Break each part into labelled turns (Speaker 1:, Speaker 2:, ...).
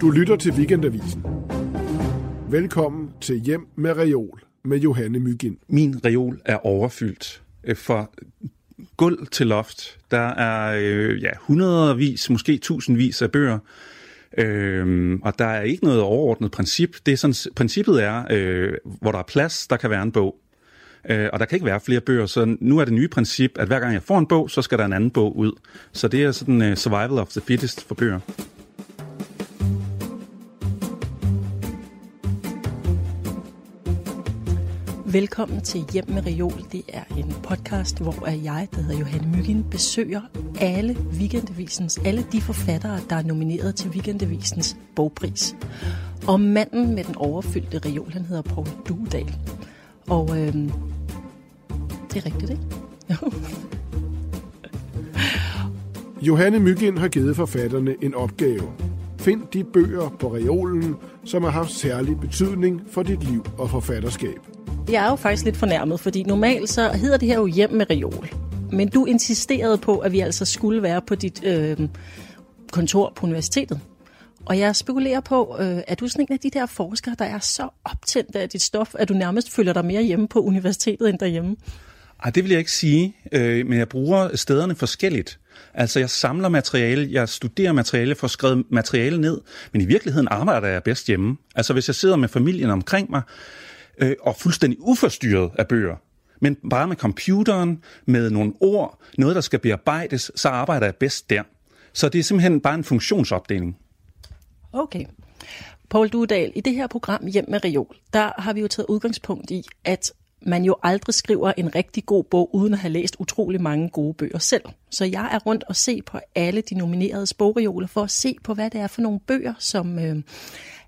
Speaker 1: Du lytter til Weekendavisen. Velkommen til Hjem med Reol med Johanne Mygind.
Speaker 2: Min reol er overfyldt øh, fra gulv til loft. Der er øh, ja, hundredvis, måske tusindvis af bøger. Øhm, og der er ikke noget overordnet princip. Det er sådan, princippet er, øh, hvor der er plads, der kan være en bog. Øh, og der kan ikke være flere bøger, så nu er det nye princip, at hver gang jeg får en bog, så skal der en anden bog ud. Så det er sådan uh, survival of the fittest for bøger.
Speaker 3: Velkommen til Hjem med Reol. Det er en podcast, hvor jeg, der hedder Johanne Myggen, besøger alle Weekendavisens, alle de forfattere, der er nomineret til Weekendavisens bogpris. Og manden med den overfyldte reol, han hedder Paul Duedal. Og øh, det er rigtigt, ikke? Jo.
Speaker 1: Johanne Mygind har givet forfatterne en opgave. Find de bøger på reolen, som har haft særlig betydning for dit liv og forfatterskab.
Speaker 3: Jeg er jo faktisk lidt fornærmet, fordi normalt så hedder det her jo hjem med reol. Men du insisterede på, at vi altså skulle være på dit øh, kontor på universitetet. Og jeg spekulerer på, øh, er du sådan en af de der forskere, der er så optændt af dit stof, at du nærmest føler dig mere hjemme på universitetet end derhjemme?
Speaker 2: Ej, det vil jeg ikke sige, øh, men jeg bruger stederne forskelligt. Altså, jeg samler materiale, jeg studerer materiale, får skrevet materiale ned, men i virkeligheden arbejder jeg bedst hjemme. Altså, hvis jeg sidder med familien omkring mig, øh, og fuldstændig uforstyrret af bøger, men bare med computeren, med nogle ord, noget, der skal bearbejdes, så arbejder jeg bedst der. Så det er simpelthen bare en funktionsopdeling.
Speaker 3: Okay. Poul Dudal, i det her program Hjem med Reol, der har vi jo taget udgangspunkt i, at man jo aldrig skriver en rigtig god bog, uden at have læst utrolig mange gode bøger selv. Så jeg er rundt og se på alle de nominerede bogreoler, for at se på, hvad det er for nogle bøger, som øh,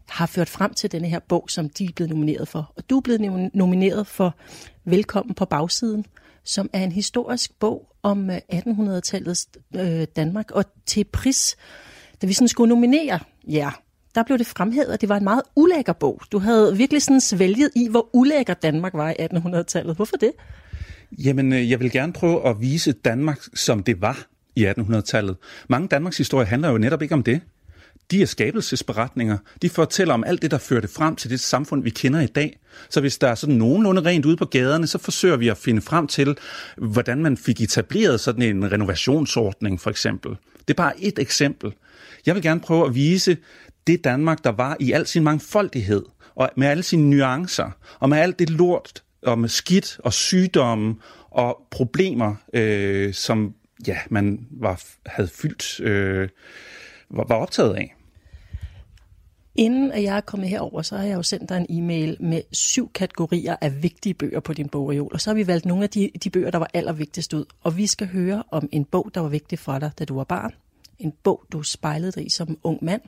Speaker 3: har ført frem til denne her bog, som de er blevet nomineret for. Og du er blevet nomineret for Velkommen på bagsiden, som er en historisk bog om øh, 1800-tallets øh, Danmark. Og til pris, da vi sådan skulle nominere ja, der blev det fremhævet, at det var en meget ulækker bog. Du havde virkelig sådan svælget i, hvor ulækker Danmark var i 1800-tallet. Hvorfor det?
Speaker 2: Jamen, øh, jeg vil gerne prøve at vise Danmark, som det var i 1800-tallet. Mange Danmarks historie handler jo netop ikke om det. De er skabelsesberetninger. De fortæller om alt det, der førte frem til det samfund, vi kender i dag. Så hvis der er sådan nogenlunde rent ude på gaderne, så forsøger vi at finde frem til, hvordan man fik etableret sådan en renovationsordning, for eksempel. Det er bare et eksempel. Jeg vil gerne prøve at vise det Danmark, der var i al sin mangfoldighed, og med alle sine nuancer, og med alt det lort, og med skidt og sygdomme og problemer, øh, som ja, man var, havde fyldt, øh, var, var optaget af.
Speaker 3: Inden at jeg er kommet herover, så har jeg jo sendt dig en e-mail med syv kategorier af vigtige bøger på din bogreol. Og så har vi valgt nogle af de, de bøger, der var allervigtigst ud. Og vi skal høre om en bog, der var vigtig for dig, da du var barn. En bog, du spejlede dig i som ung mand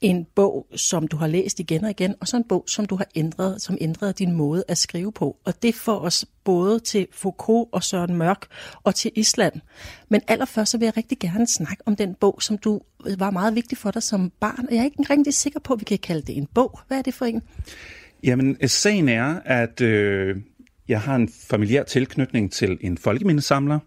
Speaker 3: en bog, som du har læst igen og igen, og så en bog, som du har ændret, som ændrede din måde at skrive på. Og det får os både til Foucault og Søren Mørk og til Island. Men allerførst så vil jeg rigtig gerne snakke om den bog, som du øh, var meget vigtig for dig som barn. Jeg er ikke rigtig sikker på, at vi kan kalde det en bog. Hvad er det for en?
Speaker 2: Jamen, øh, sagen er, at øh, jeg har en familiær tilknytning til en folkemindesamler,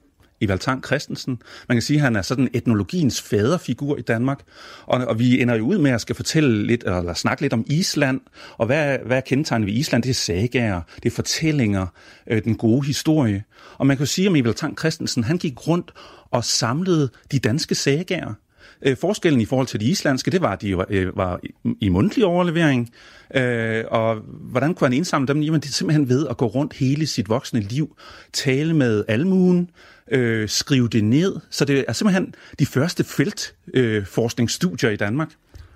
Speaker 2: Evald Tang Christensen. Man kan sige, at han er sådan etnologiens faderfigur i Danmark. Og, og vi ender jo ud med at skal fortælle lidt, eller snakke lidt om Island. Og hvad, hvad er kendetegnet ved Island? Det er sagager, det er fortællinger, øh, den gode historie. Og man kan sige om Evald Tang Christensen, han gik rundt og samlede de danske sagager. Øh, forskellen i forhold til de islandske, det var, at de var, øh, var i mundtlig overlevering. Øh, og hvordan kunne han indsamle dem? Jamen, det er simpelthen ved at gå rundt hele sit voksne liv, tale med almuen, øh, skrive det ned. Så det er simpelthen de første feltforskningsstudier øh, i Danmark.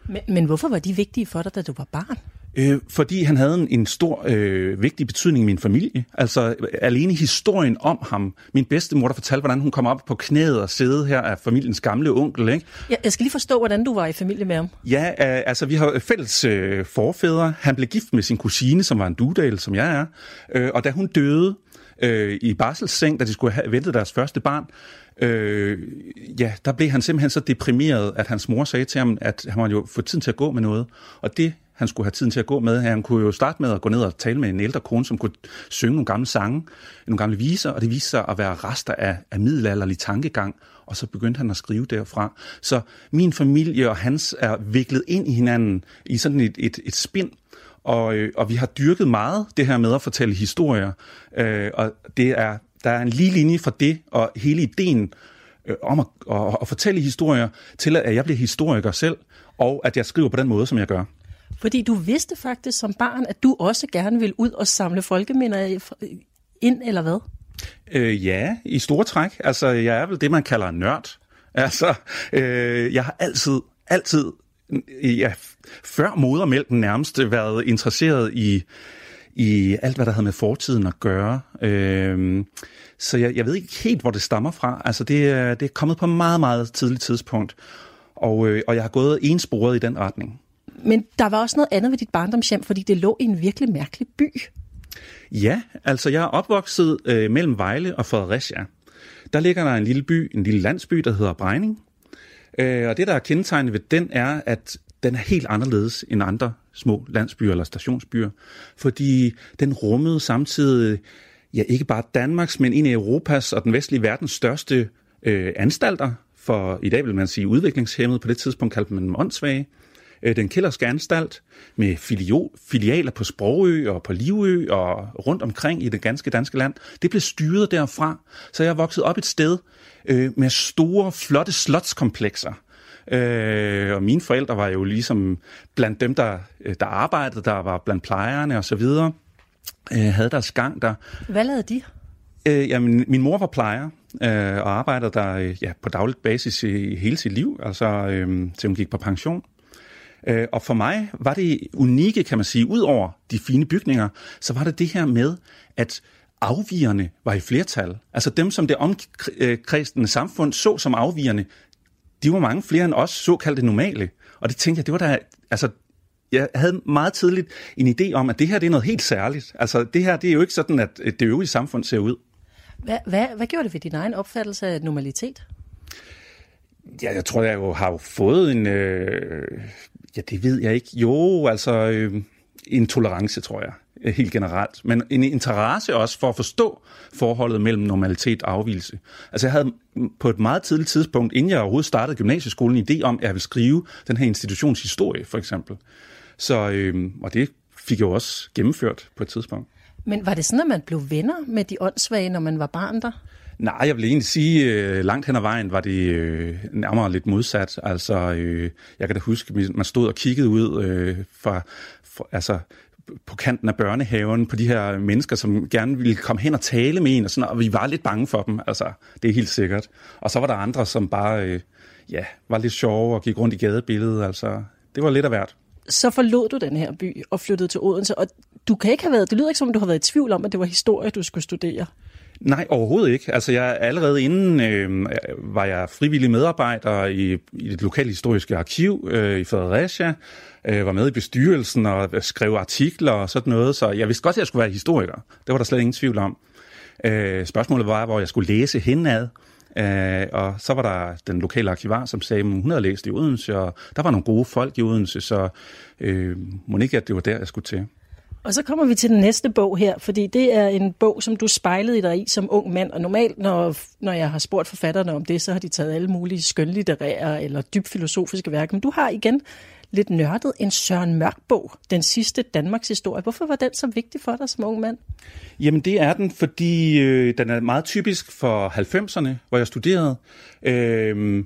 Speaker 3: Men, men hvorfor var de vigtige for dig, da du var barn?
Speaker 2: Øh, fordi han havde en, en stor, øh, vigtig betydning i min familie. Altså alene historien om ham. Min bedstemor, der fortalte, hvordan hun kom op på knæet og sidde her af familiens gamle onkel. Ikke?
Speaker 3: Ja, jeg skal lige forstå, hvordan du var i familie med ham.
Speaker 2: Ja, øh, altså vi har fælles øh, forfædre. Han blev gift med sin kusine, som var en dudal, som jeg er. Øh, og da hun døde, øh, i barselsseng, da de skulle have ventet deres første barn, øh, ja, der blev han simpelthen så deprimeret, at hans mor sagde til ham, at han var jo få tiden til at gå med noget. Og det han skulle have tiden til at gå med. Han kunne jo starte med at gå ned og tale med en ældre kone, som kunne synge nogle gamle sange, nogle gamle viser, og det viste sig at være rester af, af middelalderlig tankegang, og så begyndte han at skrive derfra. Så min familie og hans er viklet ind i hinanden i sådan et, et, et spind, og, øh, og vi har dyrket meget det her med at fortælle historier, øh, og det er, der er en lige linje fra det og hele ideen øh, om at, at, at fortælle historier, til at jeg bliver historiker selv, og at jeg skriver på den måde, som jeg gør.
Speaker 3: Fordi du vidste faktisk som barn, at du også gerne ville ud og samle folkeminder ind, eller hvad?
Speaker 2: Øh, ja, i store træk. Altså, jeg er vel det, man kalder en nørd. Altså, øh, jeg har altid, altid, ja, før modermælken nærmest været interesseret i, i alt, hvad der havde med fortiden at gøre. Øh, så jeg, jeg ved ikke helt, hvor det stammer fra. Altså, det, det er kommet på meget, meget tidligt tidspunkt. Og, øh, og jeg har gået ensporet i den retning.
Speaker 3: Men der var også noget andet ved dit barndomshjem, fordi det lå i en virkelig mærkelig by.
Speaker 2: Ja, altså jeg er opvokset øh, mellem Vejle og Fredericia. Der ligger der en lille by, en lille landsby, der hedder Brejning. Øh, og det, der er kendetegnet ved den, er, at den er helt anderledes end andre små landsbyer eller stationsbyer, fordi den rummede samtidig, ja ikke bare Danmarks, men en af Europas og den vestlige verdens største øh, anstalter for, i dag vil man sige udviklingshemmet, på det tidspunkt kaldte man dem åndssvage. Øh, den Kælderske Anstalt med filialer på Sprogø og på Livø og rundt omkring i det ganske danske land. Det blev styret derfra, så jeg vokset op et sted øh, med store, flotte slotskomplekser. Øh, og mine forældre var jo ligesom blandt dem, der, øh, der arbejdede, der var blandt plejerne og så videre, øh, havde deres gang der.
Speaker 3: Hvad lavede de?
Speaker 2: Øh, jamen, min mor var plejer øh, og arbejdede der øh, ja, på dagligt basis i, i hele sit liv, altså øh, til hun gik på pension. Øh, og for mig var det unikke, kan man sige, ud over de fine bygninger, så var det det her med, at afvigerne var i flertal. Altså dem, som det omkredsende samfund så som afvigerne, de var mange flere end os såkaldte normale. Og det tænkte jeg, det var da, altså jeg havde meget tidligt en idé om, at det her det er noget helt særligt. Altså det her det er jo ikke sådan, at det øvrige samfund ser ud.
Speaker 3: Hvad, hvad, hvad gjorde det ved din egen opfattelse af normalitet?
Speaker 2: Ja, jeg tror, jeg jo har fået en... Øh, ja, det ved jeg ikke. Jo, altså øh, en tolerance, tror jeg, øh, helt generelt. Men en interesse også for at forstå forholdet mellem normalitet og afvielse. Altså jeg havde på et meget tidligt tidspunkt, inden jeg overhovedet startede gymnasieskolen, en idé om, at jeg ville skrive den her institutionshistorie, for eksempel. Så, øh, og det fik jeg jo også gennemført på et tidspunkt.
Speaker 3: Men var det sådan, at man blev venner med de åndssvage, når man var barn der?
Speaker 2: Nej, jeg vil egentlig sige, øh, langt hen ad vejen var det øh, nærmere lidt modsat. Altså, øh, jeg kan da huske, man stod og kiggede ud øh, fra, for, altså, på kanten af børnehaven, på de her mennesker, som gerne ville komme hen og tale med en, og, sådan, og vi var lidt bange for dem, altså, det er helt sikkert. Og så var der andre, som bare, øh, ja, var lidt sjove og gik rundt i gadebilledet, altså, det var lidt af hvert.
Speaker 3: Så forlod du den her by og flyttede til Odense, og du kan ikke have været, det lyder ikke som, du har været i tvivl om, at det var historie, du skulle studere.
Speaker 2: Nej, overhovedet ikke. Altså, jeg allerede inden øh, var jeg frivillig medarbejder i, i det lokale historiske arkiv øh, i Fredericia, øh, var med i bestyrelsen og skrev artikler og sådan noget, så jeg vidste godt, at jeg skulle være historiker. Det var der slet ingen tvivl om. Øh, spørgsmålet var, hvor jeg skulle læse henad. Øh, og så var der den lokale arkivar, som sagde, at hun havde læst i Odense, og der var nogle gode folk i Odense, så øh, må ikke, at det var der, jeg skulle til.
Speaker 3: Og så kommer vi til den næste bog her, fordi det er en bog, som du spejlede i dig i som ung mand. Og normalt, når, når jeg har spurgt forfatterne om det, så har de taget alle mulige skønlitterære eller dybt filosofiske værker. Men du har igen lidt nørdet en Søren Mørk bog, den sidste Danmarks historie. Hvorfor var den så vigtig for dig som ung mand?
Speaker 2: Jamen det er den, fordi øh, den er meget typisk for 90'erne, hvor jeg studerede. Øh,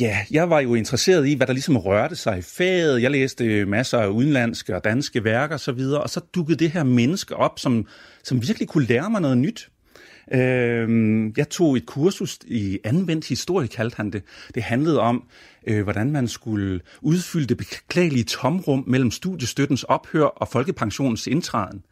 Speaker 2: Ja, jeg var jo interesseret i, hvad der ligesom rørte sig i faget. Jeg læste øh, masser af udenlandske og danske værker osv., og, så videre, og så dukkede det her menneske op, som, som virkelig kunne lære mig noget nyt. Øh, jeg tog et kursus i anvendt historie, kaldte han det. Det handlede om, øh, hvordan man skulle udfylde det beklagelige tomrum mellem studiestøttens ophør og folkepensionens indtræden.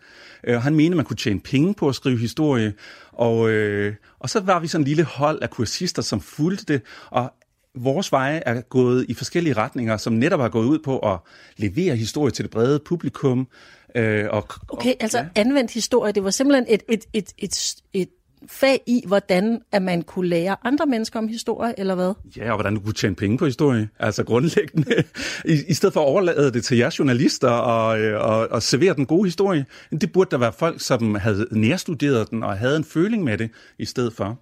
Speaker 2: Øh, han mente, man kunne tjene penge på at skrive historie, og, øh, og så var vi sådan en lille hold af kursister, som fulgte det, og vores veje er gået i forskellige retninger, som netop har gået ud på at levere historie til det brede publikum.
Speaker 3: Øh, og, okay, og, altså ja. anvendt historie, det var simpelthen et, et, et, et, et fag i, hvordan at man kunne lære andre mennesker om historie, eller hvad?
Speaker 2: Ja, og hvordan du kunne tjene penge på historie. Altså grundlæggende. I, I stedet for at overlade det til jer journalister og, øh, og, og servere den gode historie, det burde der være folk, som havde nærstuderet den og havde en føling med det i stedet for.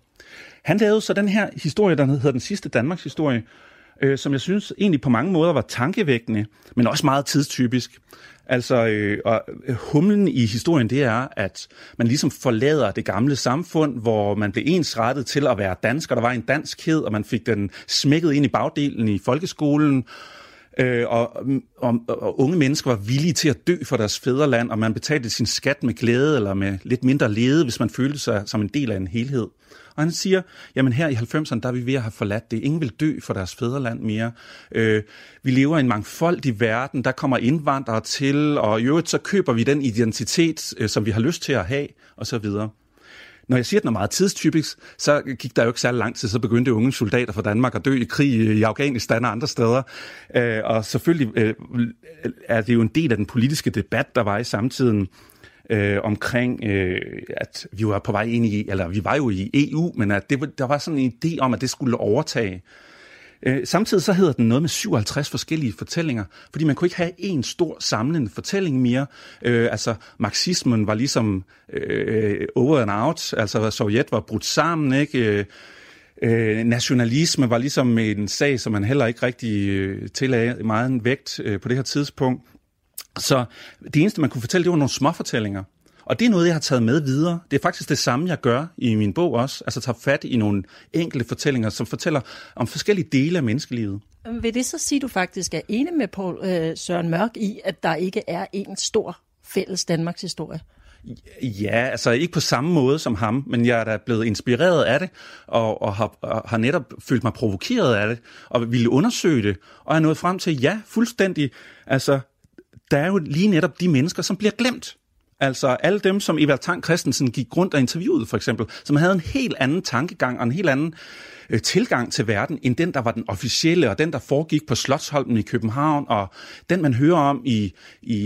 Speaker 2: Han lavede så den her historie, der hedder Den sidste Danmarks historie, øh, som jeg synes egentlig på mange måder var tankevækkende, men også meget tidstypisk. Altså, øh, og øh, humlen i historien, det er, at man ligesom forlader det gamle samfund, hvor man blev ensrettet til at være dansker. Der var en danskhed, og man fik den smækket ind i bagdelen i folkeskolen. Øh, og, og, og unge mennesker var villige til at dø for deres fædreland, og man betalte sin skat med glæde eller med lidt mindre lede, hvis man følte sig som en del af en helhed. Og han siger, jamen her i 90'erne, der er vi ved at have forladt det. Ingen vil dø for deres fædreland mere. Øh, vi lever i en mangfoldig verden, der kommer indvandrere til, og i øvrigt så køber vi den identitet, øh, som vi har lyst til at have, og så videre. Når jeg siger, at den er meget tidstypisk, så gik der jo ikke særlig lang tid, så begyndte unge soldater fra Danmark at dø i krig øh, i Afghanistan og andre steder. Øh, og selvfølgelig øh, er det jo en del af den politiske debat, der var i samtiden øh, omkring, øh, at vi var på vej ind i, eller vi var jo i EU, men at det, der var sådan en idé om, at det skulle overtage. Øh, samtidig så hedder den noget med 57 forskellige fortællinger, fordi man kunne ikke have en stor samlende fortælling mere. Øh, altså marxismen var ligesom øh, over and out, altså Sovjet var brudt sammen, ikke? Øh, Øh, nationalisme var ligesom en sag, som man heller ikke rigtig øh, tillagde meget en vægt øh, på det her tidspunkt. Så det eneste, man kunne fortælle, det var nogle småfortællinger. Og det er noget, jeg har taget med videre. Det er faktisk det samme, jeg gør i min bog også. Altså tager fat i nogle enkelte fortællinger, som fortæller om forskellige dele af menneskelivet.
Speaker 3: Vil det så sige, at du faktisk er enig med Paul øh, Søren Mørk i, at der ikke er en stor fælles Danmarks historie?
Speaker 2: Ja, altså ikke på samme måde som ham, men jeg er da blevet inspireret af det, og, og, har, og har netop følt mig provokeret af det, og ville undersøge det, og er nået frem til, ja, fuldstændig, altså der er jo lige netop de mennesker, som bliver glemt. Altså alle dem, som Evald Tang Christensen gik rundt og interviewede for eksempel, som havde en helt anden tankegang og en helt anden øh, tilgang til verden, end den, der var den officielle, og den, der foregik på Slottsholmen i København, og den, man hører om i, i,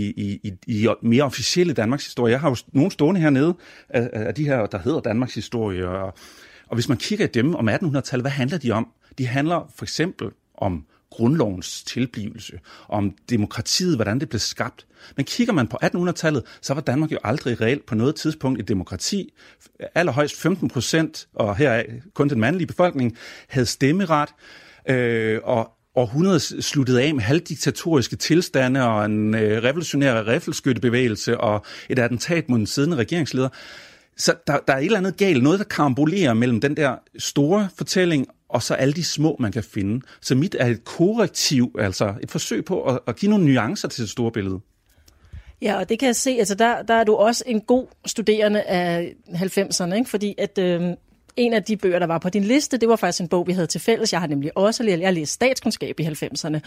Speaker 2: i, i mere officielle Danmarks historie. Jeg har jo nogle stående hernede af, af de her, der hedder Danmarks historie, og, og hvis man kigger i dem om 1800-tallet, hvad handler de om? De handler for eksempel om grundlovens tilblivelse, om demokratiet, hvordan det blev skabt. Men kigger man på 1800-tallet, så var Danmark jo aldrig reelt på noget tidspunkt et demokrati. Allerhøjst 15 procent, og her kun den mandlige befolkning, havde stemmeret, øh, og århundredet sluttede af med halvdiktatoriske tilstande og en øh, revolutionær riffelskyttebevægelse og et attentat mod den siddende regeringsleder. Så der, der er et eller andet galt, noget der karambolerer mellem den der store fortælling og så alle de små, man kan finde. Så mit er et korrektiv, altså et forsøg på at, at give nogle nuancer til det store billede.
Speaker 3: Ja, og det kan jeg se, altså der, der er du også en god studerende af 90'erne, ikke? fordi at øh, en af de bøger, der var på din liste, det var faktisk en bog, vi havde til fælles. Jeg har nemlig også læst, jeg læste læst statskundskab i 90'erne.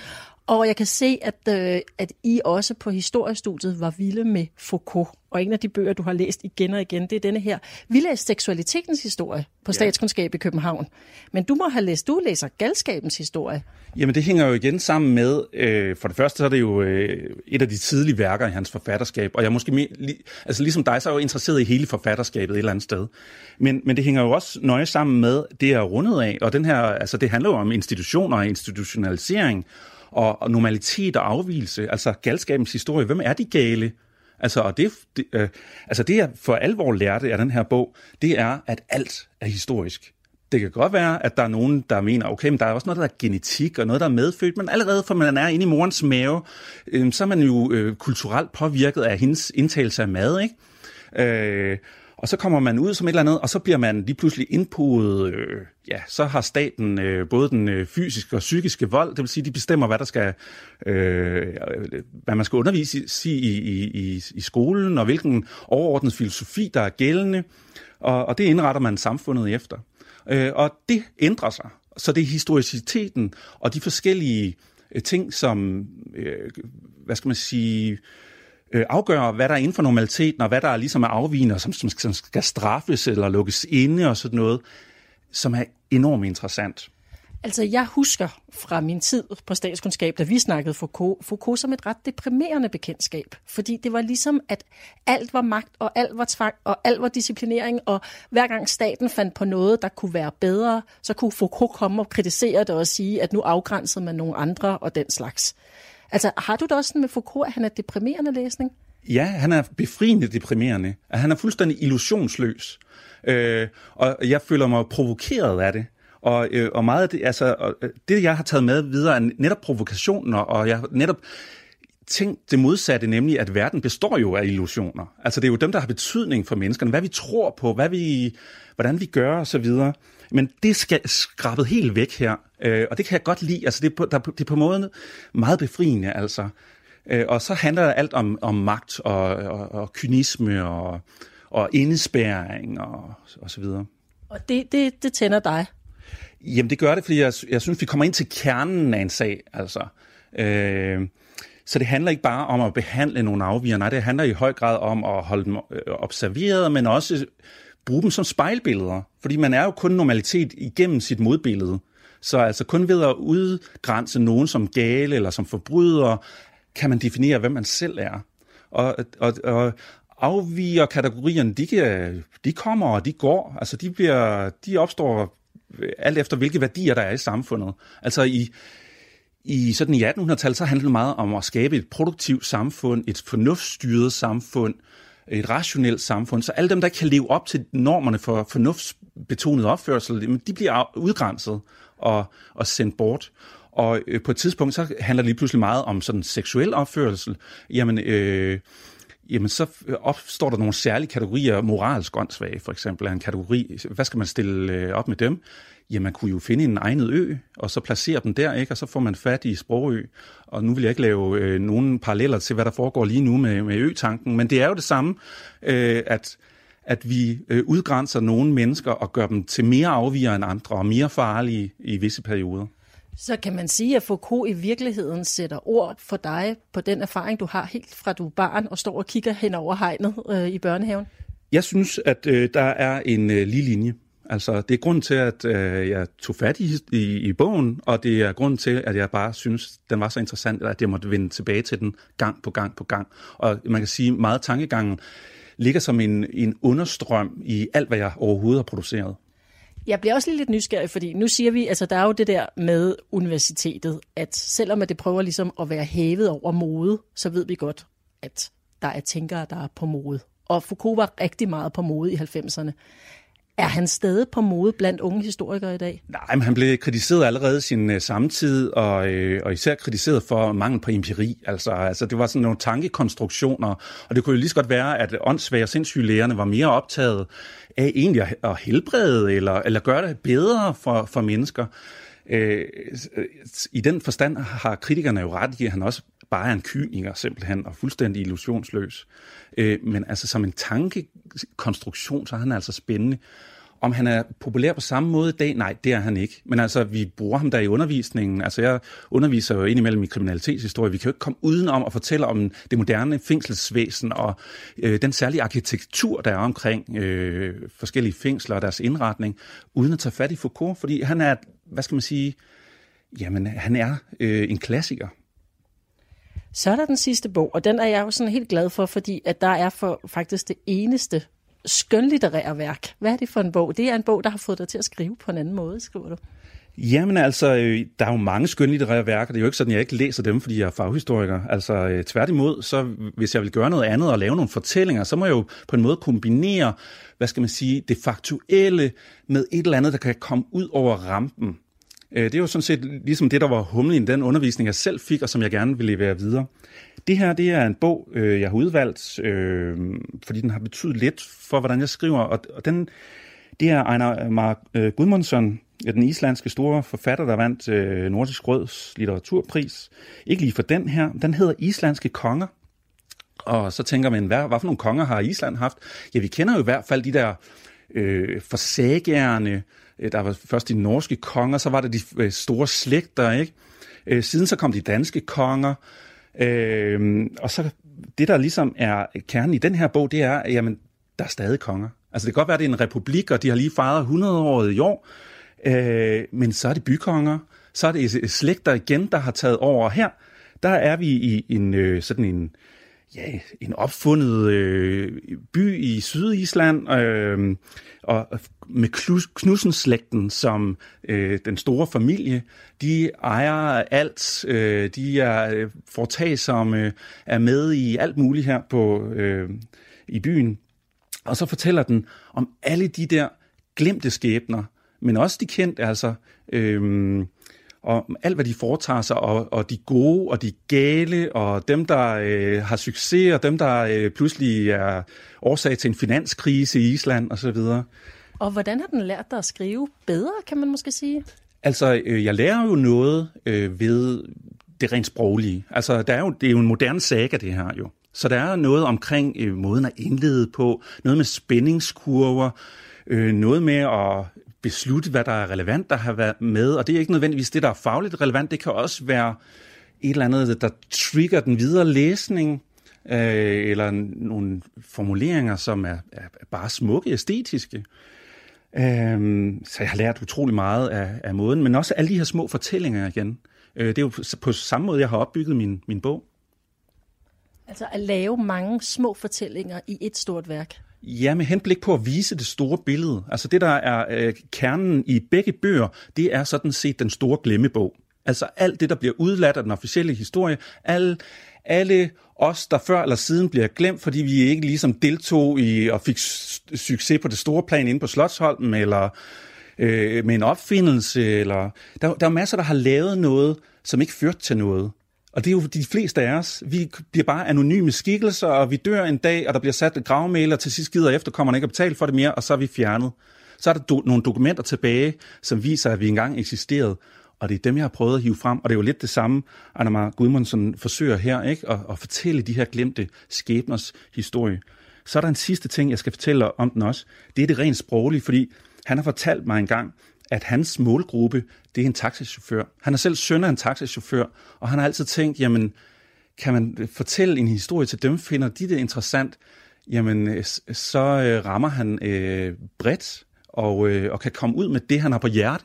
Speaker 3: Og jeg kan se, at, øh, at I også på historiestudiet var vilde med Foucault. Og en af de bøger, du har læst igen og igen, det er denne her. Vi læste seksualitetens historie på statskundskab i København. Men du må have læst, du læser galskabens historie.
Speaker 2: Jamen det hænger jo igen sammen med, øh, for det første så er det jo øh, et af de tidlige værker i hans forfatterskab, og jeg er måske mere, li, altså ligesom dig, så er jeg jo interesseret i hele forfatterskabet et eller andet sted. Men, men det hænger jo også nøje sammen med det, jeg er rundet af, og den her, altså det handler jo om institutioner og institutionalisering, og, og normalitet og afvielse, altså galskabens historie. Hvem er de gale? Altså, og det, det, øh, altså det, jeg for alvor lærte af den her bog, det er, at alt er historisk. Det kan godt være, at der er nogen, der mener, okay, men der er også noget, der er genetik og noget, der er medfødt, men allerede fra man er inde i morens mave, øh, så er man jo øh, kulturelt påvirket af hendes indtagelse af mad, ikke? Øh, og så kommer man ud som et eller andet, og så bliver man lige pludselig indpodet, øh, ja, så har staten øh, både den øh, fysiske og psykiske vold, det vil sige, de bestemmer, hvad der skal, øh, hvad man skal undervise i, i, i, i skolen, og hvilken overordnet filosofi, der er gældende, og, og det indretter man samfundet efter. Øh, og det ændrer sig. Så det er historiciteten og de forskellige øh, ting, som, øh, hvad skal man sige, øh, Øh, afgøre, hvad der er inden for normaliteten, og hvad der er ligesom er afvigende, som, som, som skal straffes eller lukkes inde og sådan noget, som er enormt interessant.
Speaker 3: Altså, jeg husker fra min tid på statskundskab, da vi snakkede Foucault, Foucault som et ret deprimerende bekendtskab. Fordi det var ligesom, at alt var magt, og alt var tvang, og alt var disciplinering, og hver gang staten fandt på noget, der kunne være bedre, så kunne Foucault komme og kritisere det og sige, at nu afgrænsede man nogle andre og den slags. Altså, har du det også sådan med Foucault, at han er deprimerende læsning?
Speaker 2: Ja, han er befriende deprimerende. Han er fuldstændig illusionsløs. Øh, og jeg føler mig provokeret af det. Og, øh, og meget af det, altså, og øh, det, jeg har taget med videre, er netop provokationer, og jeg netop tænkt det modsatte, nemlig at verden består jo af illusioner. Altså det er jo dem, der har betydning for menneskerne, hvad vi tror på, hvad vi, hvordan vi gør osv. Men det skal skrabet helt væk her, øh, og det kan jeg godt lide. Altså det er på, der, det er på måden meget befriende, altså. Øh, og så handler det alt om, om magt og, og, og kynisme og, og indespæring og, og så videre.
Speaker 3: Og det, det, det tænder dig?
Speaker 2: Jamen det gør det, fordi jeg, jeg synes, vi kommer ind til kernen af en sag. Altså. Øh, så det handler ikke bare om at behandle nogle afviger, nej, det handler i høj grad om at holde dem øh, observeret, men også bruge dem som spejlbilleder. Fordi man er jo kun normalitet igennem sit modbillede. Så altså kun ved at udgrænse nogen som gale eller som forbryder, kan man definere, hvem man selv er. Og, og, og afviger kategorierne, de, kan, de kommer og de går. Altså de, bliver, de opstår alt efter, hvilke værdier der er i samfundet. Altså i, i sådan i 1800-tallet, så handlede det meget om at skabe et produktivt samfund, et fornuftsstyret samfund, et rationelt samfund. Så alle dem, der kan leve op til normerne for fornuftsbetonet opførsel, de bliver udgrænset og, og sendt bort. Og øh, på et tidspunkt, så handler det lige pludselig meget om sådan seksuel opførsel. Jamen, øh, jamen så øh, opstår der nogle særlige kategorier. Moralsk åndssvage, for eksempel, er en kategori. Hvad skal man stille øh, op med dem? Jamen, man kunne jo finde en egnet ø, og så placere dem der, ikke? og så får man fat i Sprogø. Og nu vil jeg ikke lave øh, nogen paralleller til, hvad der foregår lige nu med, med ø-tanken, men det er jo det samme, øh, at at vi øh, udgrænser nogle mennesker og gør dem til mere afviger end andre og mere farlige i visse perioder.
Speaker 3: Så kan man sige, at Foucault i virkeligheden sætter ord for dig på den erfaring, du har helt fra du er barn og står og kigger hen over hegnet øh, i børnehaven?
Speaker 2: Jeg synes, at øh, der er en øh, lige linje. Altså, det er grund til, at øh, jeg tog fat i, i, i bogen, og det er grund til, at jeg bare synes, den var så interessant, at jeg måtte vende tilbage til den gang på gang på gang. Og man kan sige, meget tankegangen ligger som en, en understrøm i alt, hvad jeg overhovedet har produceret.
Speaker 3: Jeg bliver også lidt nysgerrig, fordi nu siger vi, altså der er jo det der med universitetet, at selvom at det prøver ligesom at være hævet over mode, så ved vi godt, at der er tænkere, der er på mode. Og Foucault var rigtig meget på mode i 90'erne. Er han stadig på mode blandt unge historikere i dag?
Speaker 2: Nej, men han blev kritiseret allerede sin uh, samtid, og, øh, og især kritiseret for mangel på empiri. Altså, altså, det var sådan nogle tankekonstruktioner, og det kunne jo lige så godt være, at åndssvage og sindssygelægerne var mere optaget af egentlig at, at helbrede, eller, eller gøre det bedre for, for mennesker. Øh, øh I den forstand har kritikerne jo ret i, at han også bare er en kyniker simpelthen, og fuldstændig illusionsløs. Øh, men altså som en tankekonstruktion, så er han altså spændende. Om han er populær på samme måde i dag? Nej, det er han ikke. Men altså, vi bruger ham der i undervisningen. Altså, jeg underviser jo indimellem i kriminalitetshistorie. Vi kan jo ikke komme uden om at fortælle om det moderne fængselsvæsen og øh, den særlige arkitektur, der er omkring øh, forskellige fængsler og deres indretning, uden at tage fat i Foucault, fordi han er, hvad skal man sige, jamen, han er øh, en klassiker.
Speaker 3: Så er der den sidste bog, og den er jeg jo sådan helt glad for, fordi at der er for faktisk det eneste skønlitterære værk. Hvad er det for en bog? Det er en bog, der har fået dig til at skrive på en anden måde, skriver du.
Speaker 2: Jamen altså, øh, der er jo mange skønlitterære værker. Det er jo ikke sådan, at jeg ikke læser dem, fordi jeg er faghistoriker. Altså øh, tværtimod, så hvis jeg vil gøre noget andet og lave nogle fortællinger, så må jeg jo på en måde kombinere, hvad skal man sige, det faktuelle med et eller andet, der kan komme ud over rampen. Øh, det er jo sådan set ligesom det, der var humlen i den undervisning, jeg selv fik, og som jeg gerne vil levere videre. Det her, det er en bog, øh, jeg har udvalgt, øh, fordi den har betydet lidt for, hvordan jeg skriver, og den, det er Einar øh, Mark Gudmundsson, den islandske store forfatter, der vandt Nordisk Råds litteraturpris. Ikke lige for den her, den hedder Islandske Konger. Og så tænker man, hvad, hvad for nogle konger har Island haft? Ja, vi kender jo i hvert fald de der øh, forsagerne, Øh, der var først de norske konger, så var det de øh, store slægter, ikke? Øh, siden så kom de danske konger, øh, og så det, der ligesom er kernen i den her bog, det er, at jamen, der er stadig konger. Altså det kan godt være, at det er en republik, og de har lige fejret 100 år i år, Øh, men så er det bykonger, så er det slægter igen, der har taget over. Her, der er vi i en sådan en ja, en opfundet øh, by i Sydisland, øh, og med Knudsen-slægten som øh, den store familie. De ejer alt, øh, de er øh, foretagsomme, er med i alt muligt her på øh, i byen. Og så fortæller den om alle de der glemte skæbner, men også de kendte, altså øh, og alt, hvad de foretager sig, og, og de gode, og de gale, og dem, der øh, har succes, og dem, der øh, pludselig er årsag til en finanskrise i Island osv.
Speaker 3: Og hvordan har den lært dig at skrive bedre, kan man måske sige?
Speaker 2: Altså, øh, jeg lærer jo noget øh, ved det rent sproglige. Altså, der er jo, det er jo en moderne saga, det her jo. Så der er noget omkring øh, måden at indlede på, noget med spændingskurver, øh, noget med at beslutte, hvad der er relevant, der har været med, og det er ikke nødvendigvis det, der er fagligt relevant, det kan også være et eller andet, der trigger den videre læsning, øh, eller nogle formuleringer, som er, er bare smukke, æstetiske. Øh, så jeg har lært utrolig meget af, af måden, men også alle de her små fortællinger igen. Øh, det er jo på samme måde, jeg har opbygget min, min bog.
Speaker 3: Altså at lave mange små fortællinger i et stort værk.
Speaker 2: Ja, med henblik på at vise det store billede. Altså det, der er øh, kernen i begge bøger, det er sådan set den store glemmebog. Altså alt det, der bliver udladt af den officielle historie, alle, alle os, der før eller siden bliver glemt, fordi vi ikke ligesom deltog i og fik succes på det store plan inde på Slottsholmen, eller øh, med en opfindelse, eller der, der er masser, der har lavet noget, som ikke førte til noget. Og det er jo de fleste af os. Vi bliver bare anonyme skikkelser, og vi dør en dag, og der bliver sat gravmæler, til sidst gider efterkommerne ikke at betale for det mere, og så er vi fjernet. Så er der do- nogle dokumenter tilbage, som viser, at vi engang eksisterede. Og det er dem, jeg har prøvet at hive frem. Og det er jo lidt det samme, Anna Gudmundsen forsøger her, ikke? At, at fortælle de her glemte skæbners historie. Så er der en sidste ting, jeg skal fortælle om den også. Det er det rent sproglige, fordi han har fortalt mig engang, at hans målgruppe, det er en taxichauffør. Han er selv søn af en taxichauffør, og han har altid tænkt, jamen, kan man fortælle en historie til dem, finder de det interessant, jamen, øh, så øh, rammer han øh, bredt, og, øh, og kan komme ud med det, han har på hjerte.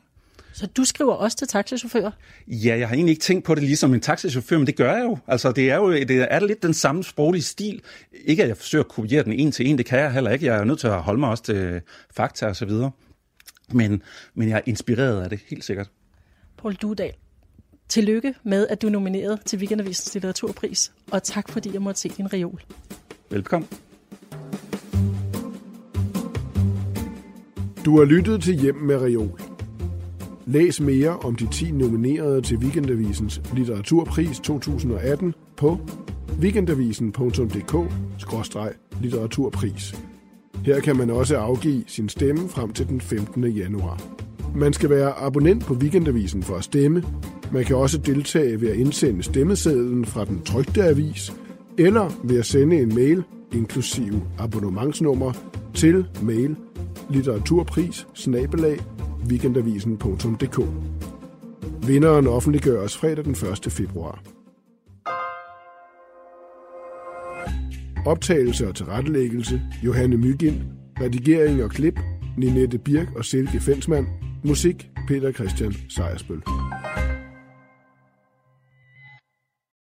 Speaker 3: Så du skriver også til taxichauffører?
Speaker 2: Ja, jeg har egentlig ikke tænkt på det ligesom en taxichauffør, men det gør jeg jo. Altså, det er jo det er lidt den samme sproglige stil. Ikke at jeg forsøger at kopiere den en til en, det kan jeg heller ikke. Jeg er nødt til at holde mig også til fakta og så videre. Men, men jeg er inspireret af det, helt sikkert.
Speaker 3: Paul Dudal, tillykke med, at du er nomineret til Weekendavisens litteraturpris, og tak fordi jeg måtte se din reol.
Speaker 2: Velkommen.
Speaker 1: Du har lyttet til Hjem med reol. Læs mere om de 10 nominerede til Weekendavisens litteraturpris 2018 på weekendavisen.dk-litteraturpris. Her kan man også afgive sin stemme frem til den 15. januar. Man skal være abonnent på Weekendavisen for at stemme. Man kan også deltage ved at indsende stemmesedlen fra den trygte avis, eller ved at sende en mail, inklusive abonnementsnummer, til mail litteraturpris weekendavisen.dk. Vinderen offentliggøres fredag den 1. februar. Optagelse og tilrettelæggelse Johanne Mygind. Redigering og klip Ninette Birk og Silke Fensmann. Musik Peter Christian Sejersbøl.